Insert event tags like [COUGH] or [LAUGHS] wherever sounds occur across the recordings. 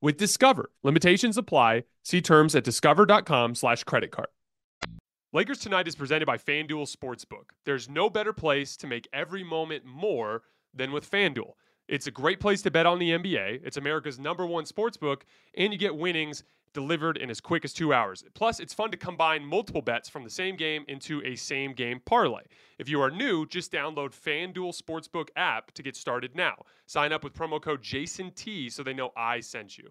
with Discover. Limitations apply. See terms at discover.com slash credit card. Lakers Tonight is presented by FanDuel Sportsbook. There's no better place to make every moment more than with FanDuel. It's a great place to bet on the NBA. It's America's number one sportsbook, and you get winnings delivered in as quick as two hours. Plus, it's fun to combine multiple bets from the same game into a same game parlay. If you are new, just download FanDuel Sportsbook app to get started now. Sign up with promo code JASONT so they know I sent you.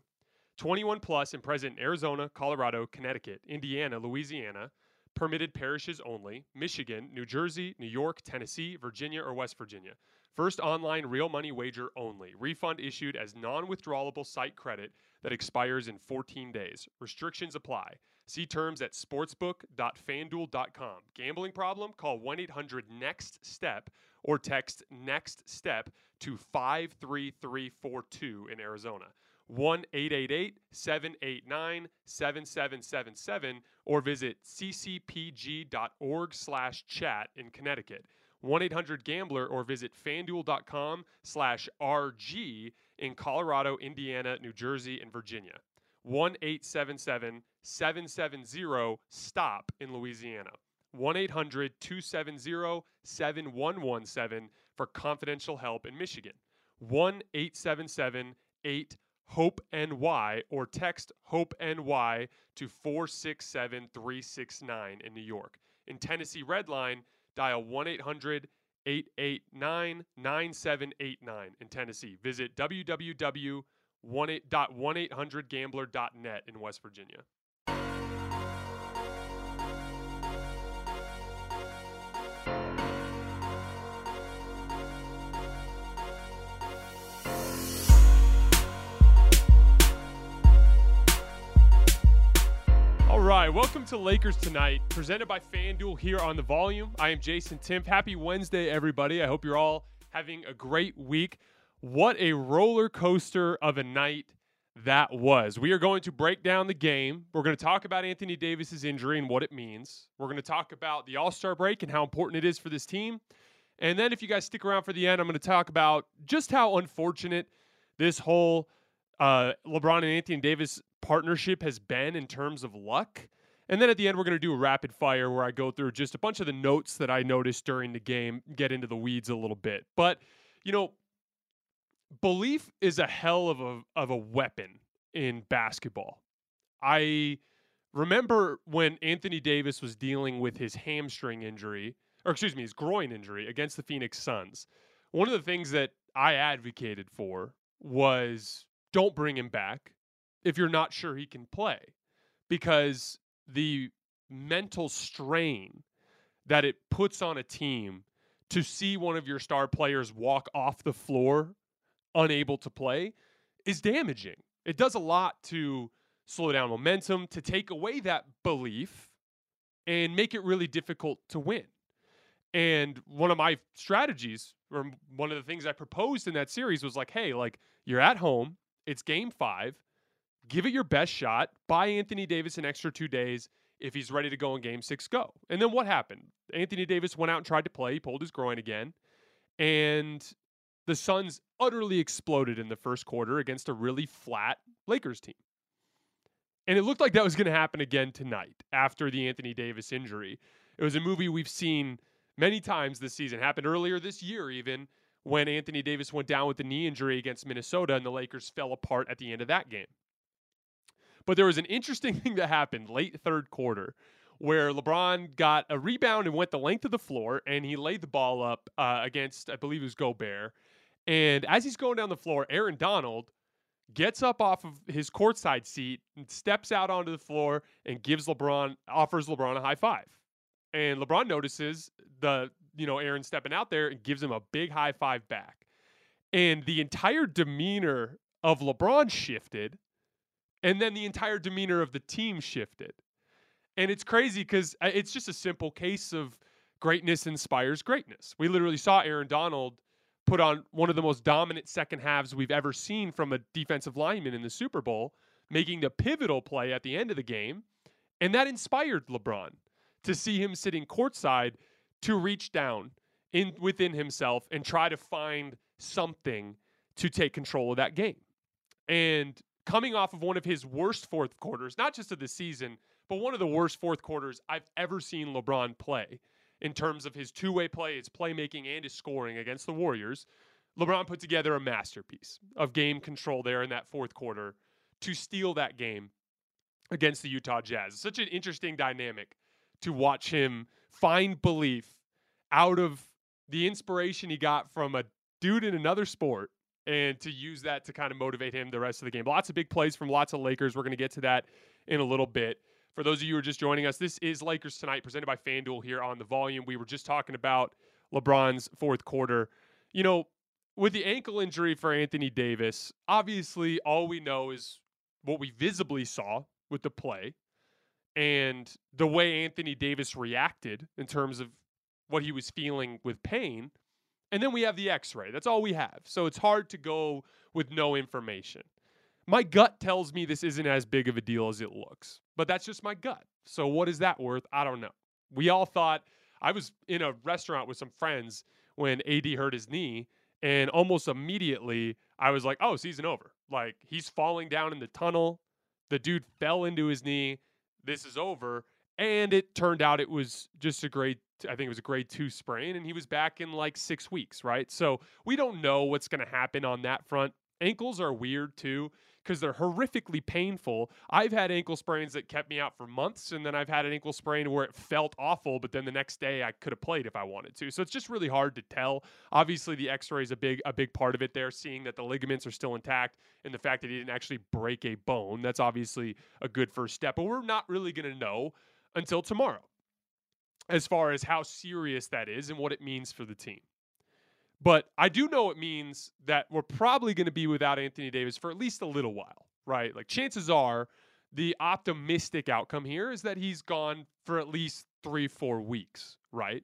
21 plus and present in Arizona, Colorado, Connecticut, Indiana, Louisiana, permitted parishes only, Michigan, New Jersey, New York, Tennessee, Virginia, or West Virginia. First online real money wager only. Refund issued as non withdrawable site credit that expires in 14 days. Restrictions apply. See terms at sportsbook.fanduel.com. Gambling problem? Call 1 800 NEXT STEP or text NEXT STEP to 53342 in Arizona. 1 888 789 7777 or visit ccpg.org slash chat in Connecticut. 1-800-GAMBLER or visit fanduel.com slash RG in Colorado, Indiana, New Jersey, and Virginia. 1-877-770-STOP in Louisiana. 1-800-270-7117 for confidential help in Michigan. 1-877-8-HOPE-NY or text HOPE-NY to 467-369 in New York. In Tennessee Redline, dial 1 800 889 9789 in Tennessee. Visit www.1800gambler.net in West Virginia. Right, welcome to Lakers Tonight, presented by FanDuel here on the volume. I am Jason Timpf. Happy Wednesday, everybody. I hope you're all having a great week. What a roller coaster of a night that was. We are going to break down the game. We're going to talk about Anthony Davis's injury and what it means. We're going to talk about the All Star break and how important it is for this team. And then, if you guys stick around for the end, I'm going to talk about just how unfortunate this whole uh, LeBron and Anthony Davis partnership has been in terms of luck. And then at the end, we're going to do a rapid fire where I go through just a bunch of the notes that I noticed during the game, get into the weeds a little bit. But, you know, belief is a hell of a, of a weapon in basketball. I remember when Anthony Davis was dealing with his hamstring injury, or excuse me, his groin injury against the Phoenix Suns. One of the things that I advocated for was don't bring him back if you're not sure he can play because the mental strain that it puts on a team to see one of your star players walk off the floor unable to play is damaging. It does a lot to slow down momentum, to take away that belief and make it really difficult to win. And one of my strategies, or one of the things I proposed in that series was like, hey, like you're at home, it's game five give it your best shot. Buy Anthony Davis an extra two days. If he's ready to go in game six, go. And then what happened? Anthony Davis went out and tried to play. He pulled his groin again. And the Suns utterly exploded in the first quarter against a really flat Lakers team. And it looked like that was going to happen again tonight after the Anthony Davis injury. It was a movie we've seen many times this season. Happened earlier this year, even when Anthony Davis went down with the knee injury against Minnesota and the Lakers fell apart at the end of that game. But there was an interesting [LAUGHS] thing that happened late third quarter where LeBron got a rebound and went the length of the floor and he laid the ball up uh, against, I believe it was Gobert. And as he's going down the floor, Aaron Donald gets up off of his courtside seat and steps out onto the floor and gives LeBron, offers LeBron a high five. And LeBron notices the, you know, Aaron stepping out there and gives him a big high five back. And the entire demeanor of LeBron shifted. And then the entire demeanor of the team shifted. And it's crazy because uh, it's just a simple case of greatness inspires greatness. We literally saw Aaron Donald put on one of the most dominant second halves we've ever seen from a defensive lineman in the Super Bowl, making the pivotal play at the end of the game. And that inspired LeBron to see him sitting courtside to reach down in within himself and try to find something to take control of that game. And coming off of one of his worst fourth quarters, not just of the season, but one of the worst fourth quarters I've ever seen LeBron play in terms of his two way play, his playmaking, and his scoring against the Warriors. LeBron put together a masterpiece of game control there in that fourth quarter to steal that game against the Utah Jazz. Such an interesting dynamic to watch him find belief out of the inspiration he got from a dude in another sport and to use that to kind of motivate him the rest of the game. Lots of big plays from lots of Lakers. We're going to get to that in a little bit. For those of you who are just joining us, this is Lakers Tonight, presented by FanDuel here on the volume. We were just talking about LeBron's fourth quarter. You know, with the ankle injury for Anthony Davis, obviously all we know is what we visibly saw with the play and the way Anthony Davis reacted in terms of what he was feeling with pain. And then we have the x ray. That's all we have. So it's hard to go with no information. My gut tells me this isn't as big of a deal as it looks, but that's just my gut. So what is that worth? I don't know. We all thought I was in a restaurant with some friends when AD hurt his knee, and almost immediately I was like, "Oh, season over." Like he's falling down in the tunnel. The dude fell into his knee. This is over. And it turned out it was just a grade I think it was a grade two sprain, and he was back in like six weeks, right? So we don't know what's going to happen on that front. Ankles are weird too because they're horrifically painful. I've had ankle sprains that kept me out for months, and then I've had an ankle sprain where it felt awful, but then the next day I could have played if I wanted to. So it's just really hard to tell. Obviously, the X-ray is a big a big part of it. There, seeing that the ligaments are still intact, and the fact that he didn't actually break a bone, that's obviously a good first step. But we're not really going to know until tomorrow as far as how serious that is and what it means for the team. But I do know it means that we're probably going to be without Anthony Davis for at least a little while, right? Like chances are the optimistic outcome here is that he's gone for at least three, four weeks, right?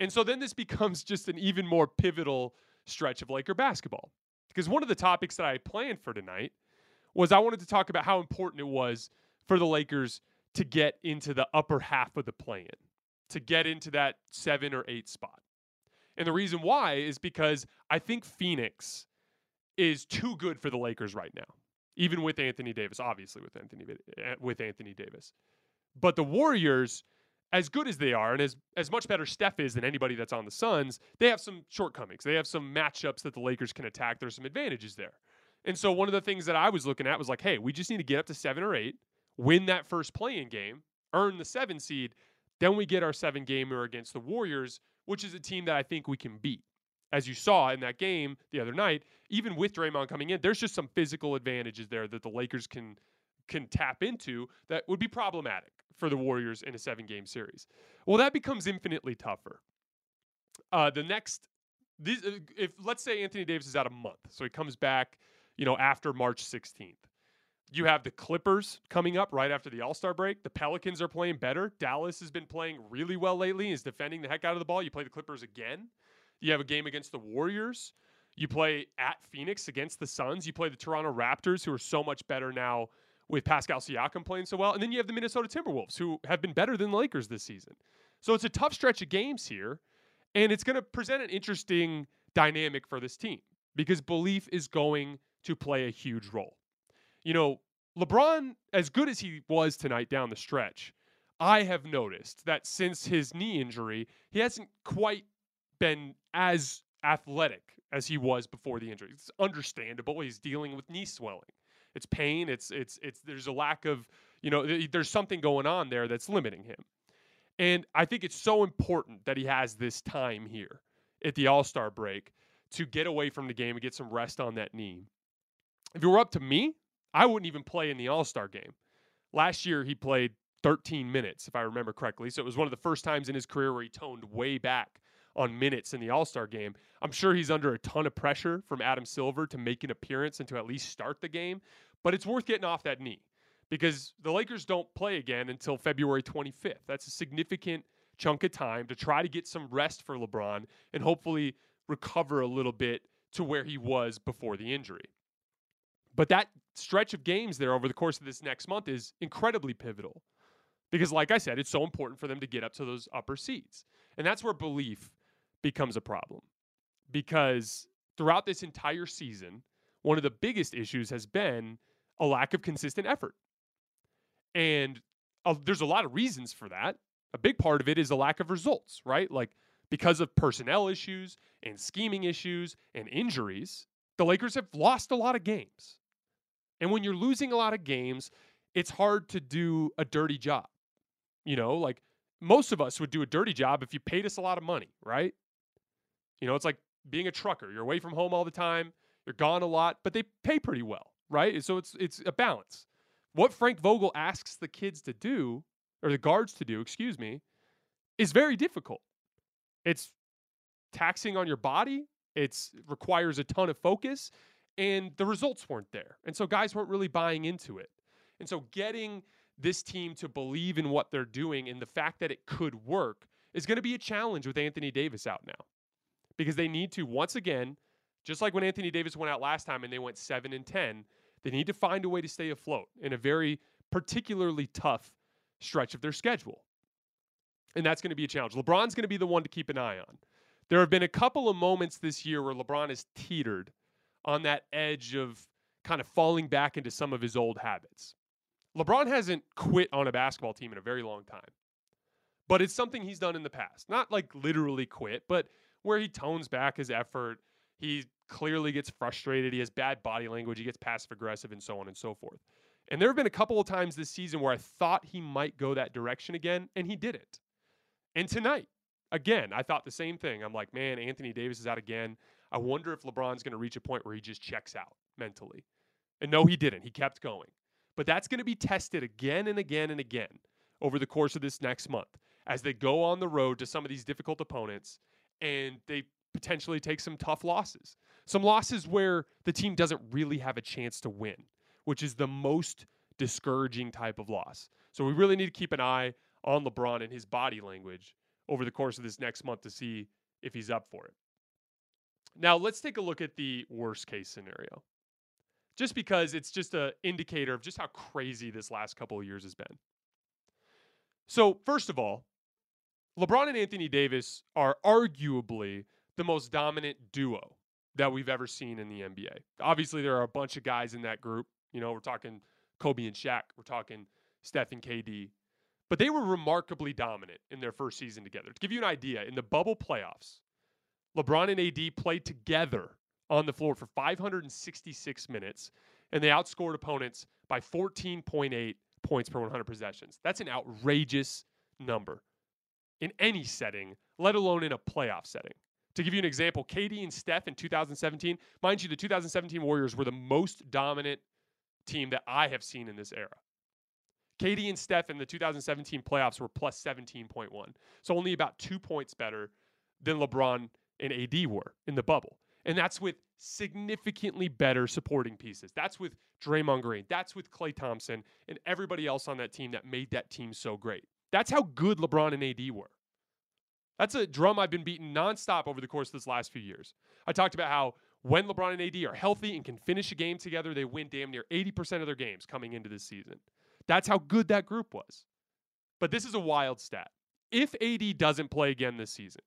And so then this becomes just an even more pivotal stretch of Laker basketball. Because one of the topics that I planned for tonight was I wanted to talk about how important it was for the Lakers to get into the upper half of the play in, to get into that seven or eight spot. And the reason why is because I think Phoenix is too good for the Lakers right now, even with Anthony Davis, obviously with Anthony eh, with Anthony Davis. But the Warriors, as good as they are, and as as much better Steph is than anybody that's on the Suns, they have some shortcomings. They have some matchups that the Lakers can attack. There's some advantages there. And so one of the things that I was looking at was like, hey, we just need to get up to seven or eight, win that first play-in game, earn the seven seed, then we get our seven gamer against the Warriors which is a team that I think we can beat. As you saw in that game the other night, even with Draymond coming in, there's just some physical advantages there that the Lakers can can tap into that would be problematic for the Warriors in a seven game series. Well, that becomes infinitely tougher. Uh, the next, this, if let's say Anthony Davis is out a month, so he comes back, you know, after March 16th. You have the Clippers coming up right after the All Star break. The Pelicans are playing better. Dallas has been playing really well lately. Is defending the heck out of the ball. You play the Clippers again. You have a game against the Warriors. You play at Phoenix against the Suns. You play the Toronto Raptors, who are so much better now with Pascal Siakam playing so well. And then you have the Minnesota Timberwolves, who have been better than the Lakers this season. So it's a tough stretch of games here. And it's going to present an interesting dynamic for this team because belief is going to play a huge role. You know, LeBron, as good as he was tonight down the stretch, I have noticed that since his knee injury, he hasn't quite been as athletic as he was before the injury. It's understandable. He's dealing with knee swelling. It's pain. It's it's it's there's a lack of, you know, there's something going on there that's limiting him. And I think it's so important that he has this time here at the All-Star break to get away from the game and get some rest on that knee. If it were up to me, I wouldn't even play in the All Star game. Last year, he played 13 minutes, if I remember correctly. So it was one of the first times in his career where he toned way back on minutes in the All Star game. I'm sure he's under a ton of pressure from Adam Silver to make an appearance and to at least start the game, but it's worth getting off that knee because the Lakers don't play again until February 25th. That's a significant chunk of time to try to get some rest for LeBron and hopefully recover a little bit to where he was before the injury. But that stretch of games there over the course of this next month is incredibly pivotal because, like I said, it's so important for them to get up to those upper seeds. And that's where belief becomes a problem because throughout this entire season, one of the biggest issues has been a lack of consistent effort. And uh, there's a lot of reasons for that. A big part of it is a lack of results, right? Like because of personnel issues and scheming issues and injuries, the Lakers have lost a lot of games. And when you're losing a lot of games, it's hard to do a dirty job. You know, like most of us would do a dirty job if you paid us a lot of money, right? You know, it's like being a trucker. You're away from home all the time, you're gone a lot, but they pay pretty well, right? So it's it's a balance. What Frank Vogel asks the kids to do, or the guards to do, excuse me, is very difficult. It's taxing on your body. It requires a ton of focus and the results weren't there. And so guys weren't really buying into it. And so getting this team to believe in what they're doing and the fact that it could work is going to be a challenge with Anthony Davis out now. Because they need to once again, just like when Anthony Davis went out last time and they went 7 and 10, they need to find a way to stay afloat in a very particularly tough stretch of their schedule. And that's going to be a challenge. LeBron's going to be the one to keep an eye on. There have been a couple of moments this year where LeBron has teetered on that edge of kind of falling back into some of his old habits. LeBron hasn't quit on a basketball team in a very long time, but it's something he's done in the past. Not like literally quit, but where he tones back his effort. He clearly gets frustrated. He has bad body language. He gets passive aggressive and so on and so forth. And there have been a couple of times this season where I thought he might go that direction again, and he didn't. And tonight, again, I thought the same thing. I'm like, man, Anthony Davis is out again. I wonder if LeBron's going to reach a point where he just checks out mentally. And no, he didn't. He kept going. But that's going to be tested again and again and again over the course of this next month as they go on the road to some of these difficult opponents and they potentially take some tough losses. Some losses where the team doesn't really have a chance to win, which is the most discouraging type of loss. So we really need to keep an eye on LeBron and his body language over the course of this next month to see if he's up for it. Now, let's take a look at the worst case scenario. Just because it's just an indicator of just how crazy this last couple of years has been. So, first of all, LeBron and Anthony Davis are arguably the most dominant duo that we've ever seen in the NBA. Obviously, there are a bunch of guys in that group. You know, we're talking Kobe and Shaq, we're talking Steph and KD, but they were remarkably dominant in their first season together. To give you an idea, in the bubble playoffs, LeBron and AD played together on the floor for 566 minutes, and they outscored opponents by 14.8 points per 100 possessions. That's an outrageous number in any setting, let alone in a playoff setting. To give you an example, KD and Steph in 2017, mind you, the 2017 Warriors were the most dominant team that I have seen in this era. KD and Steph in the 2017 playoffs were plus 17.1. So only about two points better than LeBron and AD were in the bubble. And that's with significantly better supporting pieces. That's with Draymond Green. That's with Klay Thompson and everybody else on that team that made that team so great. That's how good LeBron and AD were. That's a drum I've been beating nonstop over the course of this last few years. I talked about how when LeBron and AD are healthy and can finish a game together, they win damn near 80% of their games coming into this season. That's how good that group was. But this is a wild stat. If AD doesn't play again this season,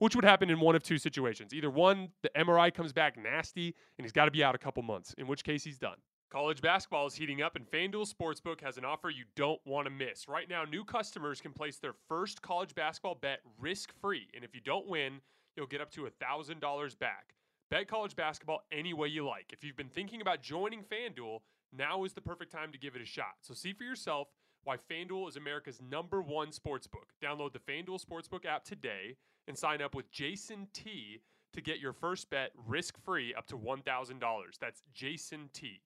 which would happen in one of two situations. Either one, the MRI comes back nasty and he's got to be out a couple months, in which case he's done. College basketball is heating up, and FanDuel Sportsbook has an offer you don't want to miss. Right now, new customers can place their first college basketball bet risk free. And if you don't win, you'll get up to $1,000 back. Bet college basketball any way you like. If you've been thinking about joining FanDuel, now is the perfect time to give it a shot. So see for yourself why FanDuel is America's number one sportsbook. Download the FanDuel Sportsbook app today and sign up with Jason T to get your first bet risk free up to $1,000. That's Jason T.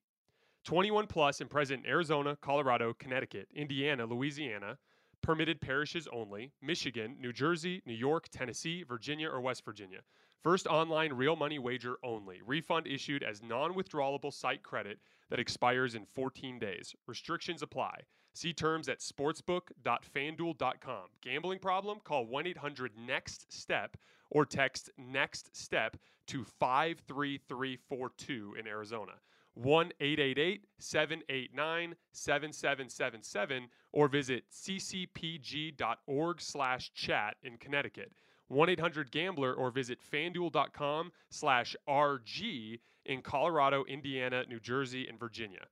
21 plus and present in Arizona, Colorado, Connecticut, Indiana, Louisiana, permitted parishes only, Michigan, New Jersey, New York, Tennessee, Virginia, or West Virginia. First online real money wager only. Refund issued as non withdrawable site credit that expires in 14 days. Restrictions apply. See terms at sportsbook.fanduel.com. Gambling problem? Call 1 800 NEXT STEP or text NEXT STEP to 53342 in Arizona. 1 888 789 7777 or visit ccpg.org slash chat in Connecticut. 1-800-GAMBLER or visit fanduel.com slash RG in Colorado, Indiana, New Jersey, and Virginia.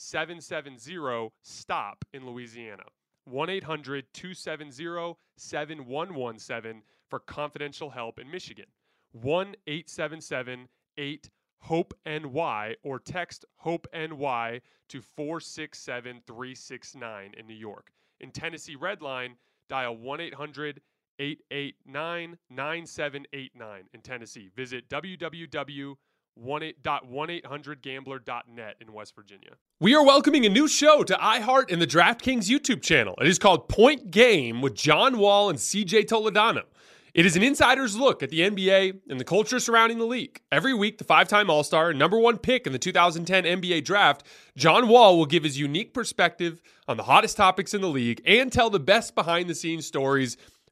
1-877-770-STOP in Louisiana. 1-800-270-7117 for confidential help in Michigan. 1-877-8 Hope NY or text Hope NY to 467 369 in New York. In Tennessee Redline, dial 1 800 889 9789 in Tennessee. Visit www.1800gambler.net in West Virginia. We are welcoming a new show to iHeart and the DraftKings YouTube channel. It is called Point Game with John Wall and CJ Toledano. It is an insider's look at the NBA and the culture surrounding the league. Every week, the five time All Star and number one pick in the 2010 NBA draft, John Wall will give his unique perspective on the hottest topics in the league and tell the best behind the scenes stories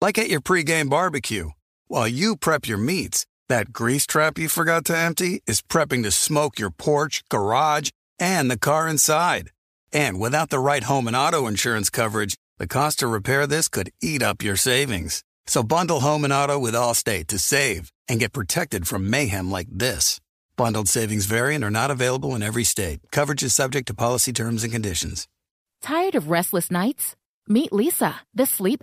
like at your pregame barbecue. While you prep your meats, that grease trap you forgot to empty is prepping to smoke your porch, garage, and the car inside. And without the right home and auto insurance coverage, the cost to repair this could eat up your savings. So bundle home and auto with Allstate to save and get protected from mayhem like this. Bundled savings variant are not available in every state. Coverage is subject to policy terms and conditions. Tired of restless nights? Meet Leesa, the sleep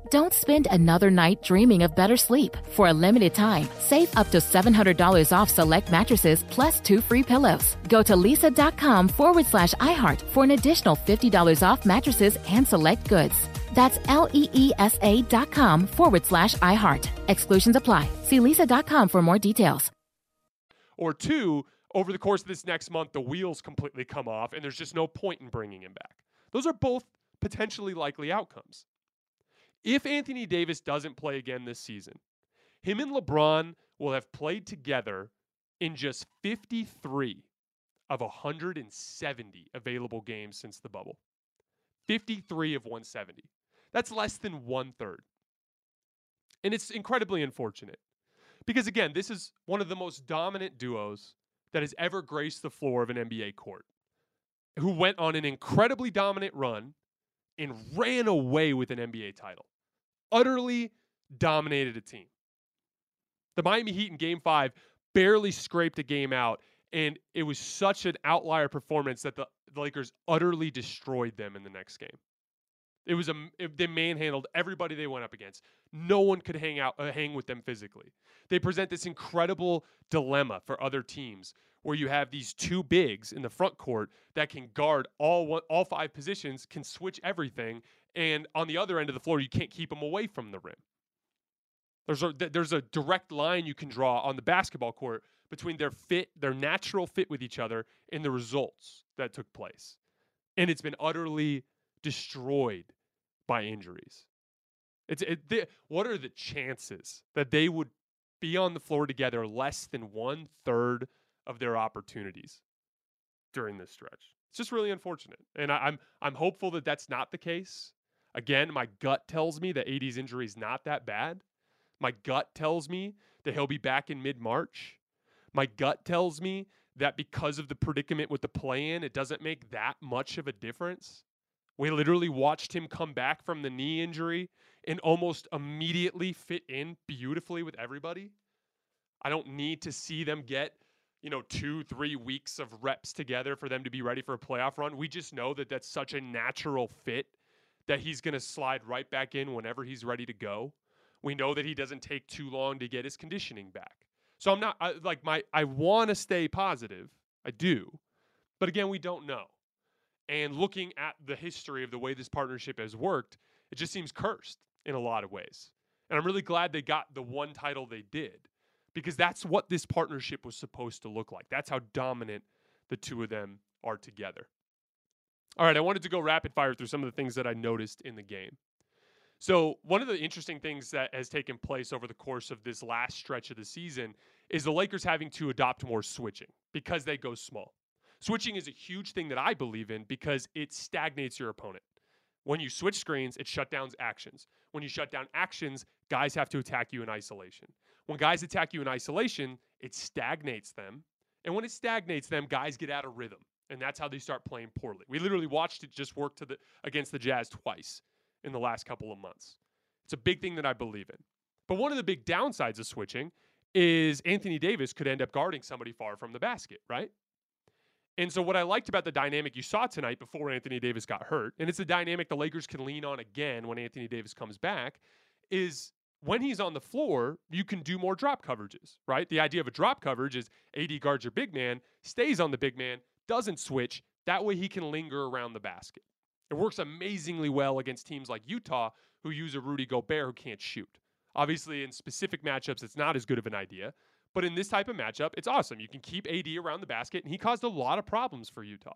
Don't spend another night dreaming of better sleep. For a limited time, save up to $700 off select mattresses plus two free pillows. Go to leesa.com forward slash iHeart for an additional $50 off mattresses and select goods. That's L E E S A dot com forward slash iHeart. Exclusions apply. See leesa.com for more details. Or two, over the course of this next month, the wheels completely come off and there's just no point in bringing him back. Those are both potentially likely outcomes. If Anthony Davis doesn't play again this season, him and LeBron will have played together in just 53 of 170 available games since the bubble. 53 of 170. That's less than one third. And it's incredibly unfortunate because, again, this is one of the most dominant duos that has ever graced the floor of an NBA court, who went on an incredibly dominant run and ran away with an NBA title. Utterly dominated a team. The Miami Heat in game five barely scraped a game out, and it was such an outlier performance that the, the Lakers utterly destroyed them in the next game. It was a it, they manhandled everybody they went up against. No one could hang out uh, hang with them physically. They present this incredible dilemma for other teams where you have these two bigs in the front court that can guard all one, all five positions, can switch everything, and on the other end of the floor you can't keep them away from the rim. There's a there's a direct line you can draw on the basketball court between their fit, their natural fit with each other, and the results that took place. And it's been utterly destroyed by injuries. It's it, what are the chances that they would be on the floor together less than one third of their opportunities during this stretch? It's just really unfortunate, and I, I'm I'm hopeful that that's not the case. Again, my gut tells me that AD's injury is not that bad. My gut tells me that he'll be back in mid March. My gut tells me that because of the predicament with the play in, it doesn't make that much of a difference. We literally watched him come back from the knee injury and almost immediately fit in beautifully with everybody. I don't need to see them get, you know, two, three weeks of reps together for them to be ready for a playoff run. We just know that that's such a natural fit that he's going to slide right back in whenever he's ready to go. We know that he doesn't take too long to get his conditioning back. So I'm not I, like my I want to stay positive. I do. But again, we don't know. And looking at the history of the way this partnership has worked, it just seems cursed in a lot of ways. And I'm really glad they got the one title they did because that's what this partnership was supposed to look like. That's how dominant the two of them are together. All right, I wanted to go rapid fire through some of the things that I noticed in the game. So, one of the interesting things that has taken place over the course of this last stretch of the season is the Lakers having to adopt more switching because they go small. Switching is a huge thing that I believe in because it stagnates your opponent. When you switch screens, it shut down actions. When you shut down actions, guys have to attack you in isolation. When guys attack you in isolation, it stagnates them. And when it stagnates them, guys get out of rhythm. And that's how they start playing poorly. We literally watched it just work to the against the Jazz twice in the last couple of months. It's a big thing that I believe in. But one of the big downsides of switching is Anthony Davis could end up guarding somebody far from the basket, right? And so, what I liked about the dynamic you saw tonight before Anthony Davis got hurt, and it's a dynamic the Lakers can lean on again when Anthony Davis comes back, is when he's on the floor, you can do more drop coverages, right? The idea of a drop coverage is AD guards your big man, stays on the big man, doesn't switch. That way he can linger around the basket. It works amazingly well against teams like Utah who use a Rudy Gobert who can't shoot. Obviously, in specific matchups, it's not as good of an idea. But in this type of matchup, it's awesome. You can keep AD around the basket, and he caused a lot of problems for Utah.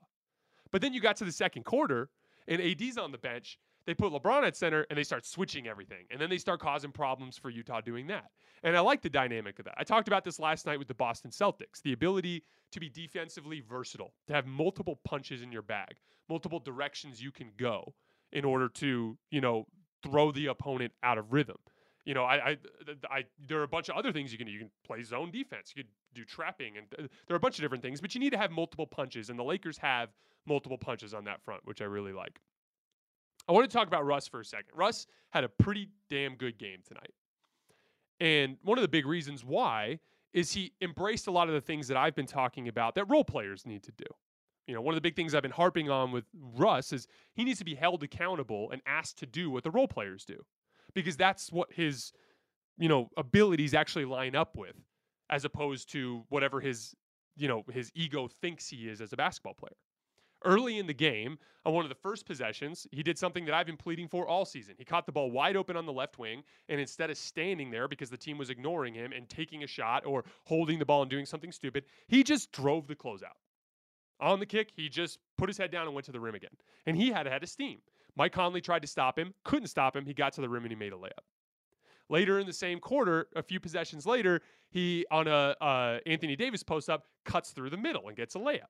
But then you got to the second quarter, and AD's on the bench. They put LeBron at center, and they start switching everything. And then they start causing problems for Utah doing that. And I like the dynamic of that. I talked about this last night with the Boston Celtics the ability to be defensively versatile, to have multiple punches in your bag, multiple directions you can go in order to, you know, throw the opponent out of rhythm. You know, I, I, I, there are a bunch of other things you can do. You can play zone defense. You could do trapping, and uh, there are a bunch of different things. But you need to have multiple punches, and the Lakers have multiple punches on that front, which I really like. I want to talk about Russ for a second. Russ had a pretty damn good game tonight, and one of the big reasons why is he embraced a lot of the things that I've been talking about that role players need to do. You know, one of the big things I've been harping on with Russ is he needs to be held accountable and asked to do what the role players do because that's what his, you know, abilities actually line up with as opposed to whatever his, you know, his ego thinks he is as a basketball player. Early in the game, on one of the first possessions, he did something that I've been pleading for all season. He caught the ball wide open on the left wing, and instead of standing there because the team was ignoring him and taking a shot or holding the ball and doing something stupid, he just drove the closeout. On the kick, he just put his head down and went to the rim again. And he had a head of steam. Mike Conley tried to stop him, couldn't stop him. He got to the rim and he made a layup. Later in the same quarter, a few possessions later, he on a uh, Anthony Davis post up cuts through the middle and gets a layup.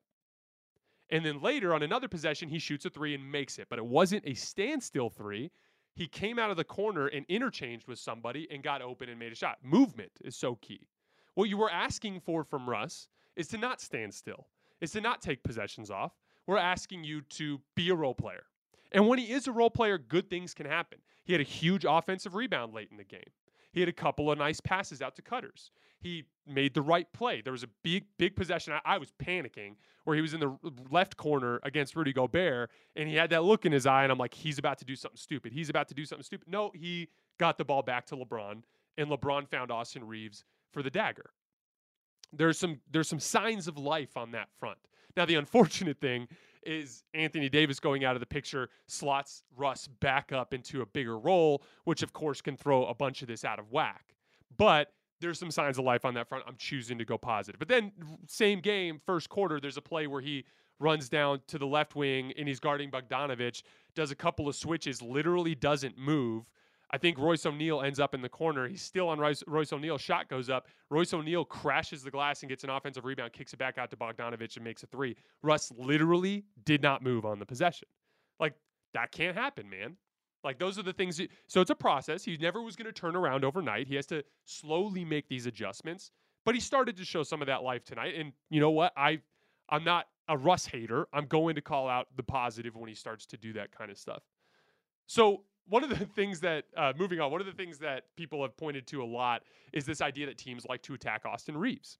And then later on another possession, he shoots a three and makes it, but it wasn't a standstill three. He came out of the corner and interchanged with somebody and got open and made a shot. Movement is so key. What you were asking for from Russ is to not stand still, is to not take possessions off. We're asking you to be a role player. And when he is a role player, good things can happen. He had a huge offensive rebound late in the game. He had a couple of nice passes out to cutters. He made the right play. There was a big, big possession. I, I, was panicking where he was in the left corner against Rudy Gobert, and he had that look in his eye, and I'm like, he's about to do something stupid. He's about to do something stupid. No, he got the ball back to LeBron, and LeBron found Austin Reaves for the dagger. There's some there's some signs of life on that front. Now the unfortunate thing is Anthony Davis going out of the picture slots Russ back up into a bigger role, which of course can throw a bunch of this out of whack. But there's some signs of life on that front. I'm choosing to go positive. But then, same game, first quarter, there's a play where he runs down to the left wing and he's guarding Bogdanovich, does a couple of switches, literally doesn't move. I think Royce O'Neale ends up in the corner. He's still on Royce, Royce O'Neale. Shot goes up. Royce O'Neale crashes the glass and gets an offensive rebound, kicks it back out to Bogdanovich and makes a three. Russ literally did not move on the possession. Like, that can't happen, man. Like, those are the things. That, so it's a process. He never was going to turn around overnight. He has to slowly make these adjustments. But he started to show some of that life tonight. And you know what? I, I'm not a Russ hater. I'm going to call out the positive when he starts to do that kind of stuff. So one of the things that uh, moving on, one of the things that people have pointed to a lot is this idea that teams like to attack Austin Reaves.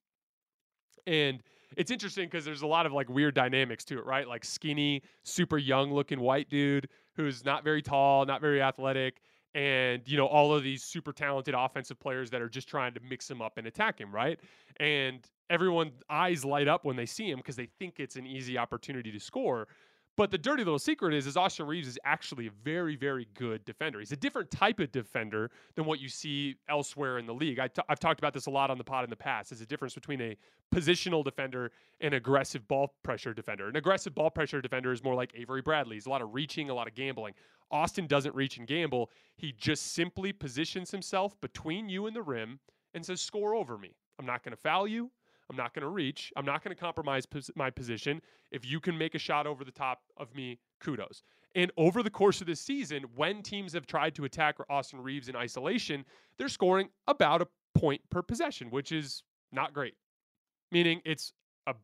And it's interesting because there's a lot of like weird dynamics to it, right? Like skinny, super young looking white dude who's not very tall, not very athletic, and you know all of these super talented offensive players that are just trying to mix him up and attack him, right? And everyone's eyes light up when they see him because they think it's an easy opportunity to score. But the dirty little secret is, is Austin Reaves is actually a very, very good defender. He's a different type of defender than what you see elsewhere in the league. i t- I've talked about this a lot on the pod in the past. There's a difference between a positional defender and aggressive ball pressure defender. An aggressive ball pressure defender is more like Avery Bradley. He's a lot of reaching, a lot of gambling. Austin doesn't reach and gamble. He just simply positions himself between you and the rim and says, score over me. I'm not going to foul you. I'm not going to reach. I'm not going to compromise pos- my position. If you can make a shot over the top of me, kudos. And over the course of this season, when teams have tried to attack Austin Reaves in isolation, they're scoring about a point per possession, which is not great. Meaning it's a,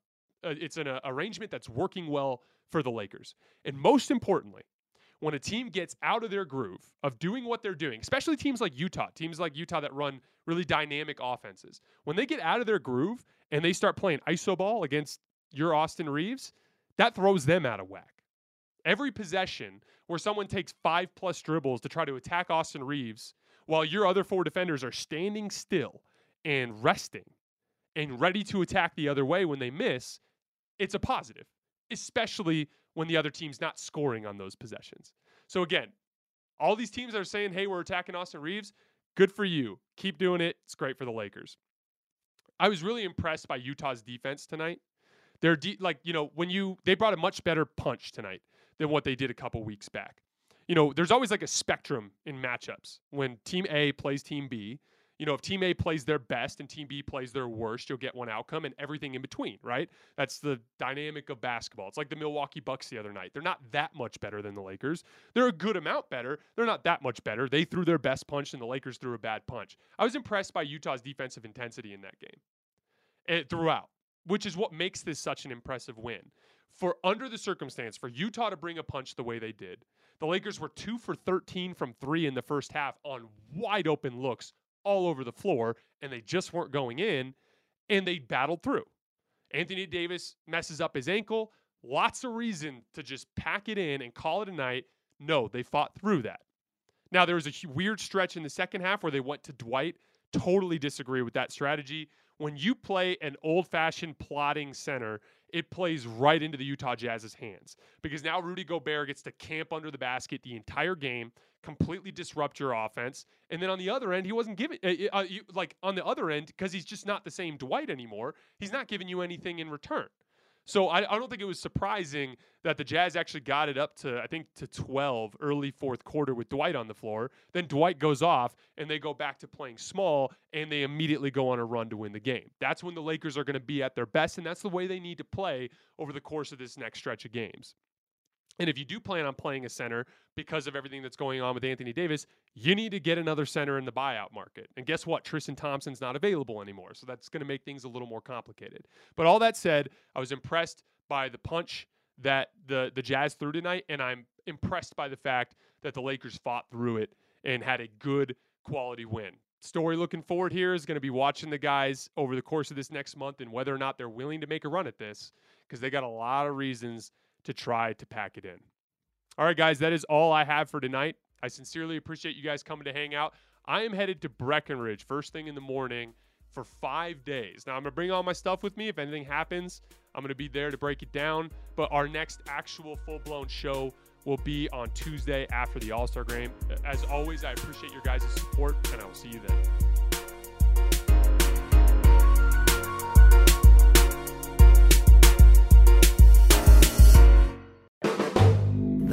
it's an arrangement that's working well for the Lakers. And most importantly, when a team gets out of their groove of doing what they're doing, especially teams like Utah, teams like Utah that run really dynamic offenses, when they get out of their groove and they start playing iso ball against your Austin Reaves, that throws them out of whack. Every possession where someone takes five plus dribbles to try to attack Austin Reaves while your other four defenders are standing still and resting and ready to attack the other way when they miss, it's a positive, especially when the other team's not scoring on those possessions. So again, all these teams are saying, hey, we're attacking Austin Reaves, good for you. Keep doing it. It's great for the Lakers. I was really impressed by Utah's defense tonight. They're de- like, you know, when you they brought a much better punch tonight than what they did a couple weeks back. You know, there's always like a spectrum in matchups. When team A plays team B, you know, if team A plays their best and team B plays their worst, you'll get one outcome and everything in between, right? That's the dynamic of basketball. It's like the Milwaukee Bucks the other night. They're not that much better than the Lakers. They're a good amount better. They're not that much better. They threw their best punch and the Lakers threw a bad punch. I was impressed by Utah's defensive intensity in that game it, eh, throughout, which is what makes this such an impressive win. For under the circumstance, for Utah to bring a punch the way they did, the Lakers were two for 13 from three in the first half on wide open looks all over the floor and they just weren't going in and they battled through. Anthony Davis messes up his ankle. Lots of reason to just pack it in and call it a night. No, they fought through that. Now, there was a weird stretch in the second half where they went to Dwight. Totally disagree with that strategy. When you play an old fashioned plotting center it plays right into the Utah Jazz's hands because now Rudy Gobert gets to camp under the basket the entire game, completely disrupt your offense. And then on the other end, he wasn't giving, uh, uh, you, like on the other end, because he's just not the same Dwight anymore, he's not giving you anything in return. So I, I, don't think it was surprising that the Jazz actually got it up to I think to 12 early fourth quarter with Dwight on the floor. Then Dwight goes off and they go back to playing small and they immediately go on a run to win the game. That's when the Lakers are going to be at their best and that's the way they need to play over the course of this next stretch of games. And if you do plan on playing a center because of everything that's going on with Anthony Davis, you need to get another center in the buyout market. And guess what? Tristan Thompson's not available anymore. So that's going to make things a little more complicated. But all that said, I was impressed by the punch that the the Jazz threw tonight and I'm impressed by the fact that the Lakers fought through it and had a good quality win. Story looking forward here is going to be watching the guys over the course of this next month and whether or not they're willing to make a run at this because they got a lot of reasons to try to pack it in. All right, guys, that is all I have for tonight. I sincerely appreciate you guys coming to hang out. I am headed to Breckenridge first thing in the morning for five days. Now, I'm going to bring all my stuff with me. If anything happens, I'm going to be there to break it down. But our next actual full blown show will be on Tuesday after the All Star game. As always, I appreciate your guys' support, and I will see you then.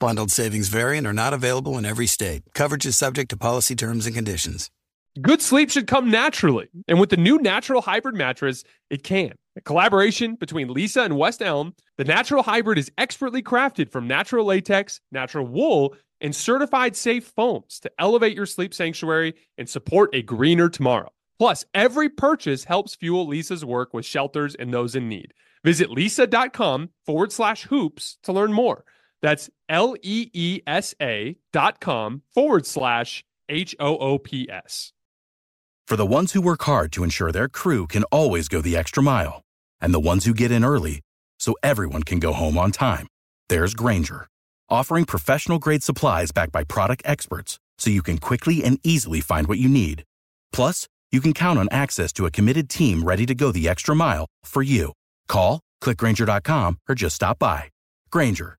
Bundled savings variant are not available in every state. Coverage is subject to policy terms and conditions. Good sleep should come naturally. And with the new natural hybrid mattress, it can. A collaboration between Leesa and West Elm, the natural hybrid is expertly crafted from natural latex, natural wool, and certified safe foams to elevate your sleep sanctuary and support a greener tomorrow. Plus, every purchase helps fuel Leesa's work with shelters and those in need. Visit leesa.com forward slash hoops to learn more. That's L E E S A dot com forward slash H O O P S. For the ones who work hard to ensure their crew can always go the extra mile, and the ones who get in early so everyone can go home on time, there's Grainger, offering professional grade supplies backed by product experts so you can quickly and easily find what you need. Plus, you can count on access to a committed team ready to go the extra mile for you. Call, clickgrainger.com, or just stop by. Grainger,